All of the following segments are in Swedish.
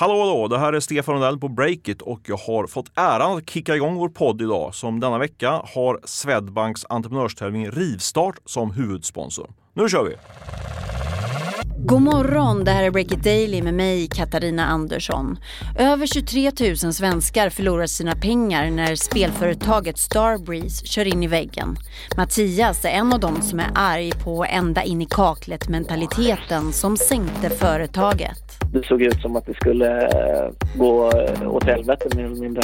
Hallå hallå, det här är Stefan Rundell på Breakit och jag har fått äran att kicka igång vår podd idag som denna vecka har Swedbanks entreprenörstävling Rivstart som huvudsponsor. Nu kör vi! God morgon, det här är Break It Daily med mig Katarina Andersson. Över 23 000 svenskar förlorar sina pengar när spelföretaget Starbreeze kör in i väggen. Mattias är en av dem som är arg på ända in i kaklet mentaliteten som sänkte företaget. Det såg ut som att det skulle eh, gå åt helvete mer eller mindre.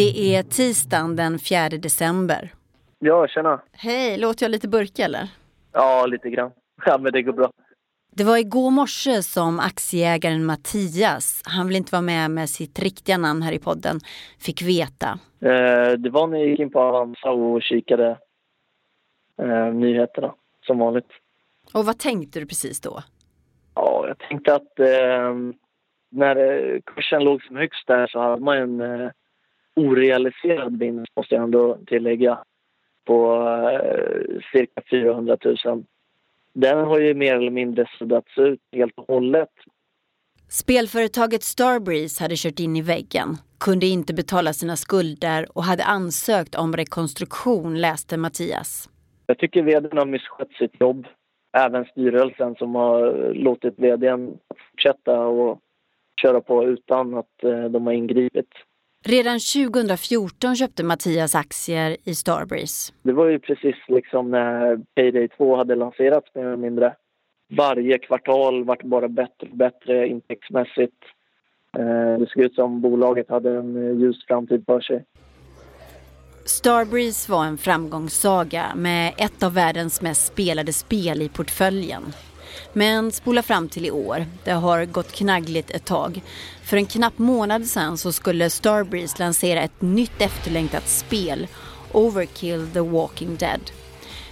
Det är tisdagen den 4 december. Ja, tjena. Hej, låter jag lite burkig eller? Ja, lite grann. Ja, men det går bra. Det var igår morse som aktieägaren Mattias, han vill inte vara med med sitt riktiga namn här i podden, fick veta. Eh, det var när jag gick in på Avanza och kikade eh, nyheterna, som vanligt. Och vad tänkte du precis då? Ja, jag tänkte att eh, när eh, kursen låg som högst där så hade man en eh, orealiserad vinst, måste jag ändå tillägga, på eh, cirka 400 000. Den har ju mer eller mindre suddats ut helt och hållet. Spelföretaget Starbreeze hade kört in i väggen, kunde inte betala sina skulder och hade ansökt om rekonstruktion, läste Mattias. Jag tycker vdn har misskött sitt jobb. Även styrelsen som har låtit vdn fortsätta och köra på utan att eh, de har ingripit. Redan 2014 köpte Mattias aktier i Starbreeze. Det var ju precis liksom när Payday 2 hade lanserats mer eller mindre. Varje kvartal vart bara bättre och bättre intäktsmässigt. Eh, Det såg ut som bolaget hade en eh, ljus framtid för sig. Starbreeze var en framgångssaga med ett av världens mest spelade spel i portföljen. Men spola fram till i år. Det har gått knaggligt ett tag. För en knapp månad sedan så skulle Starbreeze lansera ett nytt efterlängtat spel, Overkill the Walking Dead.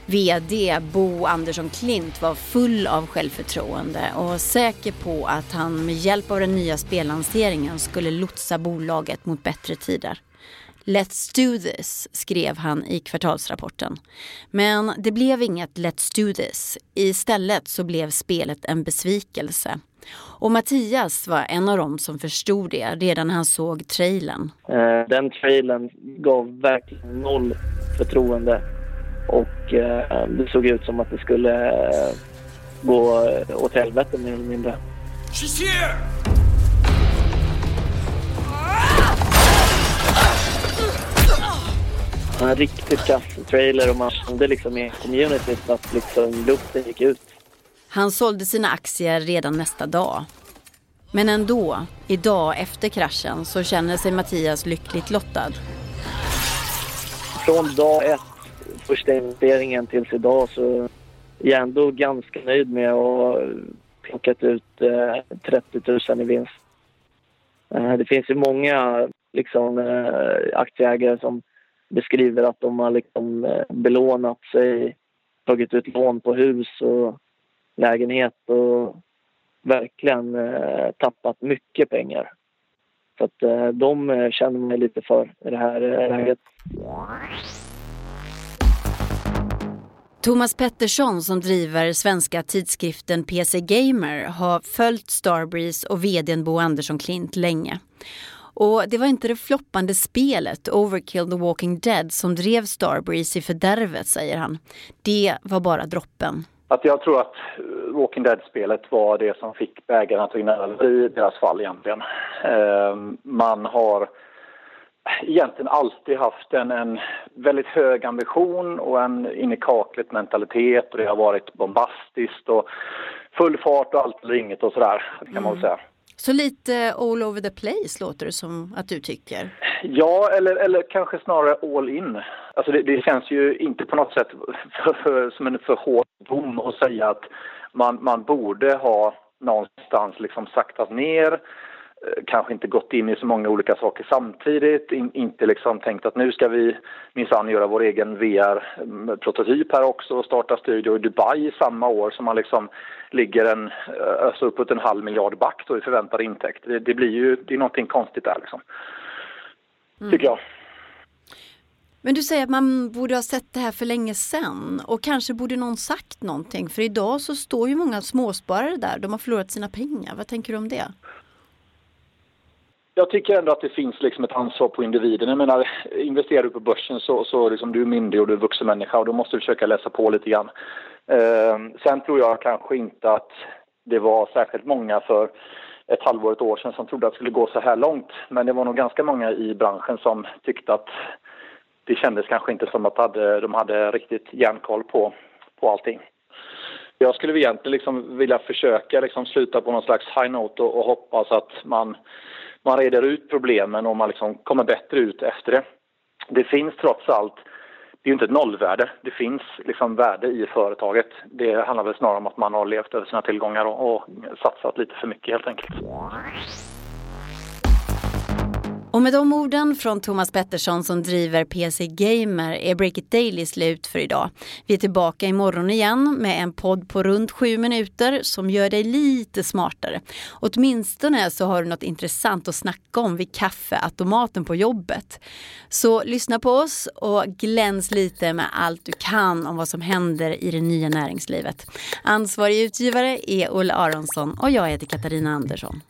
VD Bo Andersson Klint var full av självförtroende och säker på att han med hjälp av den nya spellanseringen skulle lotsa bolaget mot bättre tider. Let's do this, skrev han i kvartalsrapporten. Men det blev inget Let's do this. Istället så blev spelet en besvikelse. Och Mattias var en av dem som förstod det redan när han såg trailern. Eh, Den trailern gav verkligen noll förtroende och eh, det såg ut som att det skulle eh, gå åt helvete mer eller mindre. She's here! En riktigt kass trailer och man kände liksom i communityt att liksom luften gick ut. Han sålde sina aktier redan nästa dag. Men ändå, idag efter kraschen så känner sig Mattias lyckligt lottad. Från dag ett, första investeringen tills idag så är jag ändå ganska nöjd med att ha plockat ut eh, 30 000 i vinst. Eh, det finns ju många liksom, eh, aktieägare som beskriver att de har liksom, eh, belånat sig, tagit ut lån på hus och lägenhet och verkligen eh, tappat mycket pengar. Så att eh, de eh, känner mig lite för i det här eh, läget. Thomas Pettersson som driver svenska tidskriften PC Gamer har följt Starbreeze och vdn Bo Andersson Klint länge. Och det var inte det floppande spelet Overkill the Walking Dead som drev Starbreeze i fördärvet, säger han. Det var bara droppen. Att jag tror att eh, Walking Dead-spelet var det som fick bägaren att rinna över i deras fall egentligen. Eh, man har egentligen alltid haft en, en väldigt hög ambition och en in i kaklet mentalitet och det har varit bombastiskt och full fart och allt eller inget och sådär kan man väl säga. Så lite all over the place låter det som att du tycker. Ja, eller, eller kanske snarare all in. Alltså det, det känns ju inte på något sätt för, för, som en för hård dom att säga att man, man borde ha någonstans liksom saktat ner, kanske inte gått in i så många olika saker samtidigt, in, inte liksom tänkt att nu ska vi minsann göra vår egen VR-prototyp här också och starta studio i Dubai samma år som man liksom ligger en, eh, alltså uppåt en halv miljard back då i förväntade intäkter. Det, det blir ju, det är någonting konstigt där liksom. Tycker jag. Men du säger att man borde ha sett det här för länge sedan och kanske borde någon sagt någonting för idag så står ju många småsparare där, de har förlorat sina pengar. Vad tänker du om det? Jag tycker ändå att det finns liksom ett ansvar på individen. Jag menar, investerar du på börsen så, så liksom du är myndig och du är vuxen människa och då måste du försöka läsa på lite grann. Eh, sen tror jag kanske inte att det var särskilt många för ett halvår, ett år sedan som trodde att det skulle gå så här långt. Men det var nog ganska många i branschen som tyckte att det kändes kanske inte som att de hade riktigt järnkoll på, på allting. Jag skulle egentligen liksom vilja försöka liksom sluta på någon slags high note och, och hoppas att man, man reder ut problemen och man liksom kommer bättre ut efter det. Det finns trots allt det är ju inte ett nollvärde. Det finns liksom värde i företaget. Det handlar väl snarare om att man har levt över sina tillgångar och, och satsat lite för mycket helt enkelt. Och med de orden från Thomas Pettersson som driver PC Gamer är Breakit Daily slut för idag. Vi är tillbaka imorgon igen med en podd på runt sju minuter som gör dig lite smartare. Åtminstone så har du något intressant att snacka om vid kaffeautomaten på jobbet. Så lyssna på oss och gläns lite med allt du kan om vad som händer i det nya näringslivet. Ansvarig utgivare är Olle Aronsson och jag heter Katarina Andersson.